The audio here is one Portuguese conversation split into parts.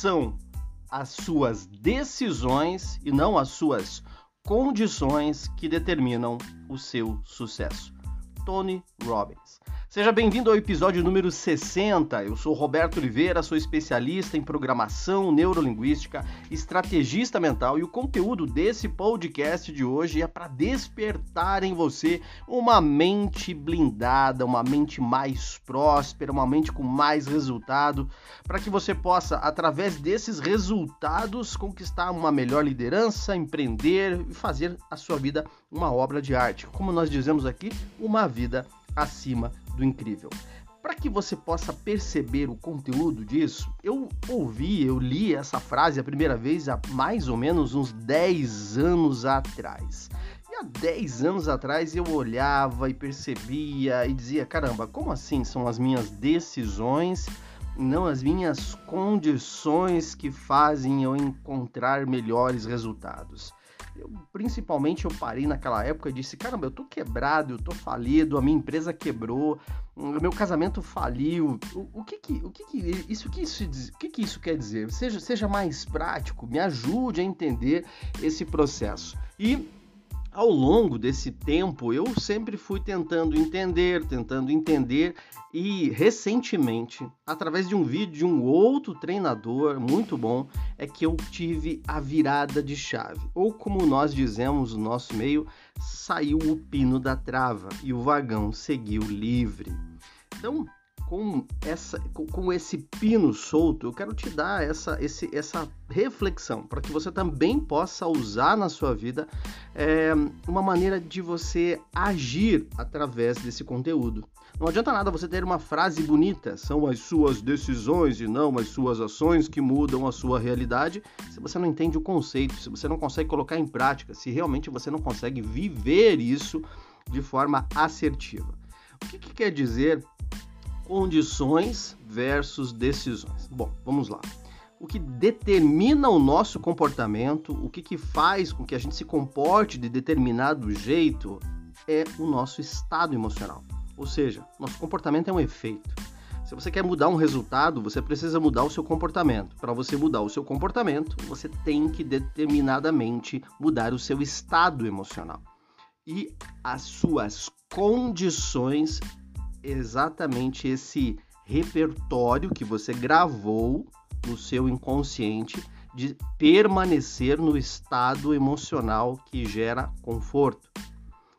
são as suas decisões e não as suas condições que determinam o seu sucesso. Tony Robbins. Seja bem-vindo ao episódio número 60. Eu sou Roberto Oliveira, sou especialista em programação neurolinguística, estrategista mental e o conteúdo desse podcast de hoje é para despertar em você uma mente blindada, uma mente mais próspera, uma mente com mais resultado, para que você possa, através desses resultados, conquistar uma melhor liderança, empreender e fazer a sua vida uma obra de arte. Como nós dizemos aqui, uma vida acima do incrível. Para que você possa perceber o conteúdo disso, eu ouvi, eu li essa frase a primeira vez há mais ou menos uns 10 anos atrás. E há 10 anos atrás eu olhava e percebia e dizia: caramba, como assim são as minhas decisões? não as minhas condições que fazem eu encontrar melhores resultados. Eu, principalmente eu parei naquela época e disse: caramba, eu tô quebrado, eu tô falido, a minha empresa quebrou, o meu casamento faliu. O, o que que, o que, que isso que isso o que, que isso quer dizer? Seja, seja mais prático, me ajude a entender esse processo. E ao longo desse tempo, eu sempre fui tentando entender, tentando entender, e recentemente, através de um vídeo de um outro treinador muito bom, é que eu tive a virada de chave. Ou como nós dizemos no nosso meio, saiu o pino da trava e o vagão seguiu livre. Então, com, essa, com, com, esse pino solto, eu quero te dar essa, esse, essa reflexão para que você também possa usar na sua vida é, uma maneira de você agir através desse conteúdo. Não adianta nada você ter uma frase bonita, são as suas decisões e não as suas ações que mudam a sua realidade, se você não entende o conceito, se você não consegue colocar em prática, se realmente você não consegue viver isso de forma assertiva. O que, que quer dizer condições versus decisões. Bom, vamos lá. O que determina o nosso comportamento, o que, que faz com que a gente se comporte de determinado jeito, é o nosso estado emocional. Ou seja, nosso comportamento é um efeito. Se você quer mudar um resultado, você precisa mudar o seu comportamento. Para você mudar o seu comportamento, você tem que determinadamente mudar o seu estado emocional. E as suas condições exatamente esse repertório que você gravou no seu inconsciente de permanecer no estado emocional que gera conforto.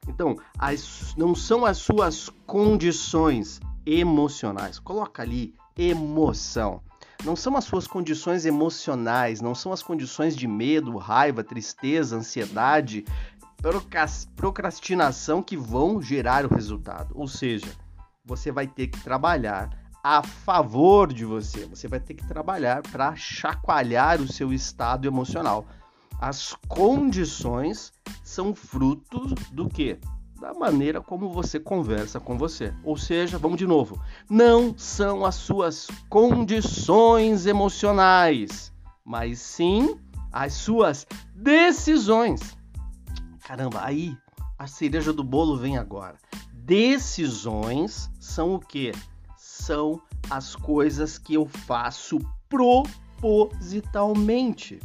Então, as, não são as suas condições emocionais. Coloca ali emoção. Não são as suas condições emocionais, não são as condições de medo, raiva, tristeza, ansiedade, procrastinação que vão gerar o resultado. Ou seja, você vai ter que trabalhar a favor de você. Você vai ter que trabalhar para chacoalhar o seu estado emocional. As condições são frutos do que? Da maneira como você conversa com você. Ou seja, vamos de novo, não são as suas condições emocionais, mas sim as suas decisões. Caramba, aí a cereja do bolo vem agora. Decisões são o que? São as coisas que eu faço propositalmente,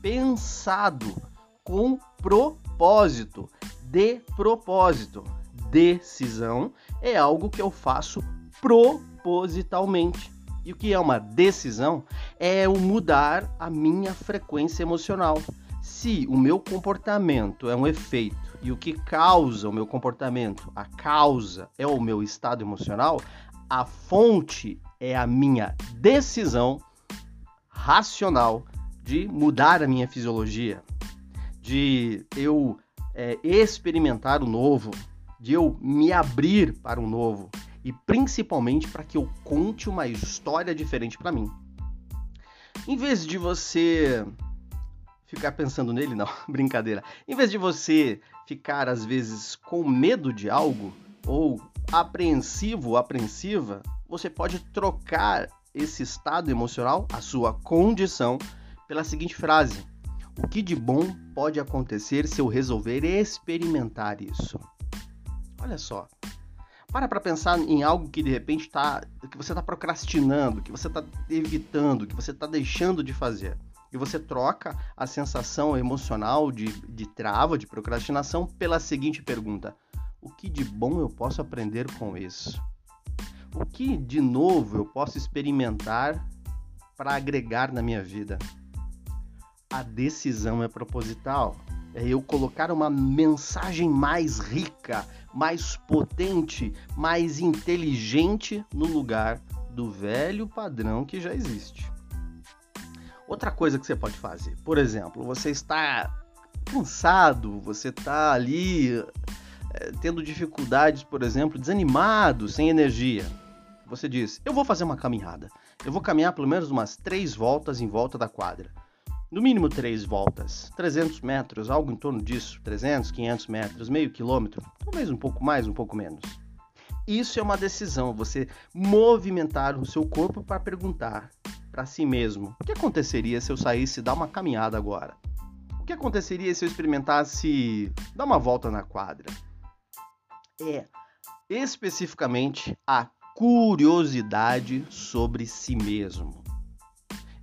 pensado, com propósito, de propósito. Decisão é algo que eu faço propositalmente. E o que é uma decisão? É o mudar a minha frequência emocional. Se o meu comportamento é um efeito e o que causa o meu comportamento, a causa é o meu estado emocional, a fonte é a minha decisão racional de mudar a minha fisiologia, de eu é, experimentar o novo, de eu me abrir para o novo e principalmente para que eu conte uma história diferente para mim. Em vez de você ficar pensando nele, não, brincadeira. Em vez de você ficar às vezes com medo de algo ou apreensivo ou apreensiva, você pode trocar esse estado emocional, a sua condição, pela seguinte frase: O que de bom pode acontecer se eu resolver experimentar isso? Olha só. Para para pensar em algo que de repente tá, que você está procrastinando, que você está evitando, que você está deixando de fazer. E você troca a sensação emocional de, de trava, de procrastinação, pela seguinte pergunta: O que de bom eu posso aprender com isso? O que de novo eu posso experimentar para agregar na minha vida? A decisão é proposital. É eu colocar uma mensagem mais rica, mais potente, mais inteligente no lugar do velho padrão que já existe. Outra coisa que você pode fazer, por exemplo, você está cansado, você está ali é, tendo dificuldades, por exemplo, desanimado, sem energia. Você diz: Eu vou fazer uma caminhada. Eu vou caminhar pelo menos umas três voltas em volta da quadra. No mínimo três voltas, 300 metros, algo em torno disso, 300, 500 metros, meio quilômetro, talvez um pouco mais, um pouco menos. Isso é uma decisão, você movimentar o seu corpo para perguntar para si mesmo: o que aconteceria se eu saísse dar uma caminhada agora? O que aconteceria se eu experimentasse dar uma volta na quadra? É especificamente a curiosidade sobre si mesmo.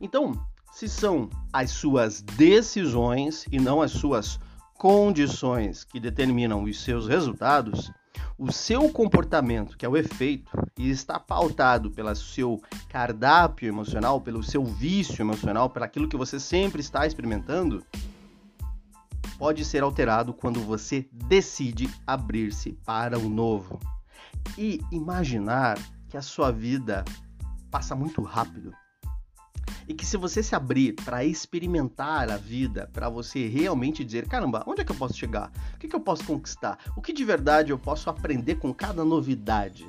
Então, se são as suas decisões e não as suas condições que determinam os seus resultados, o seu comportamento, que é o efeito, e está pautado pelo seu cardápio emocional, pelo seu vício emocional, pelo aquilo que você sempre está experimentando, pode ser alterado quando você decide abrir-se para o novo e imaginar que a sua vida passa muito rápido. E que se você se abrir para experimentar a vida, para você realmente dizer, caramba, onde é que eu posso chegar? O que, que eu posso conquistar? O que de verdade eu posso aprender com cada novidade?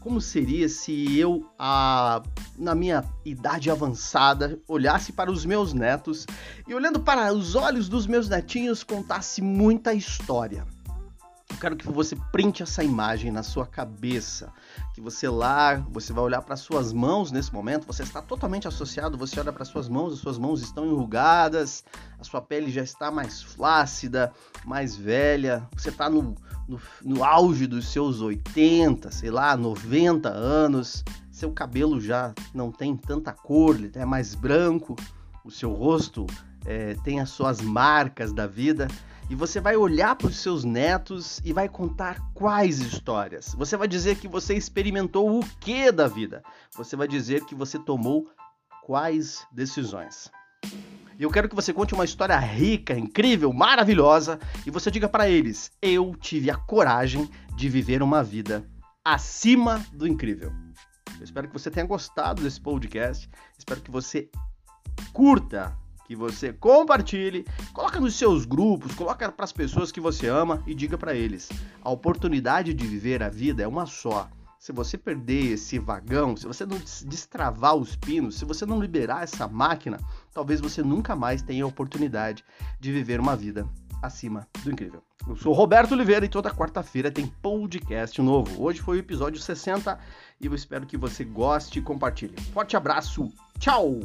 Como seria se eu, a, na minha idade avançada, olhasse para os meus netos e, olhando para os olhos dos meus netinhos, contasse muita história? Quero que você printe essa imagem na sua cabeça, que você lá, você vai olhar para suas mãos nesse momento, você está totalmente associado, você olha para suas mãos, as suas mãos estão enrugadas, a sua pele já está mais flácida, mais velha, você está no, no, no auge dos seus 80, sei lá, 90 anos, seu cabelo já não tem tanta cor, ele é mais branco, o seu rosto é, tem as suas marcas da vida e você vai olhar para os seus netos e vai contar quais histórias. Você vai dizer que você experimentou o que da vida. Você vai dizer que você tomou quais decisões. E eu quero que você conte uma história rica, incrível, maravilhosa e você diga para eles: eu tive a coragem de viver uma vida acima do incrível. Eu espero que você tenha gostado desse podcast. Espero que você curta que você compartilhe, coloca nos seus grupos, coloca para as pessoas que você ama e diga para eles: a oportunidade de viver a vida é uma só. Se você perder esse vagão, se você não destravar os pinos, se você não liberar essa máquina, talvez você nunca mais tenha a oportunidade de viver uma vida acima do incrível. Eu sou Roberto Oliveira e toda quarta-feira tem podcast novo. Hoje foi o episódio 60 e eu espero que você goste e compartilhe. Forte abraço, tchau!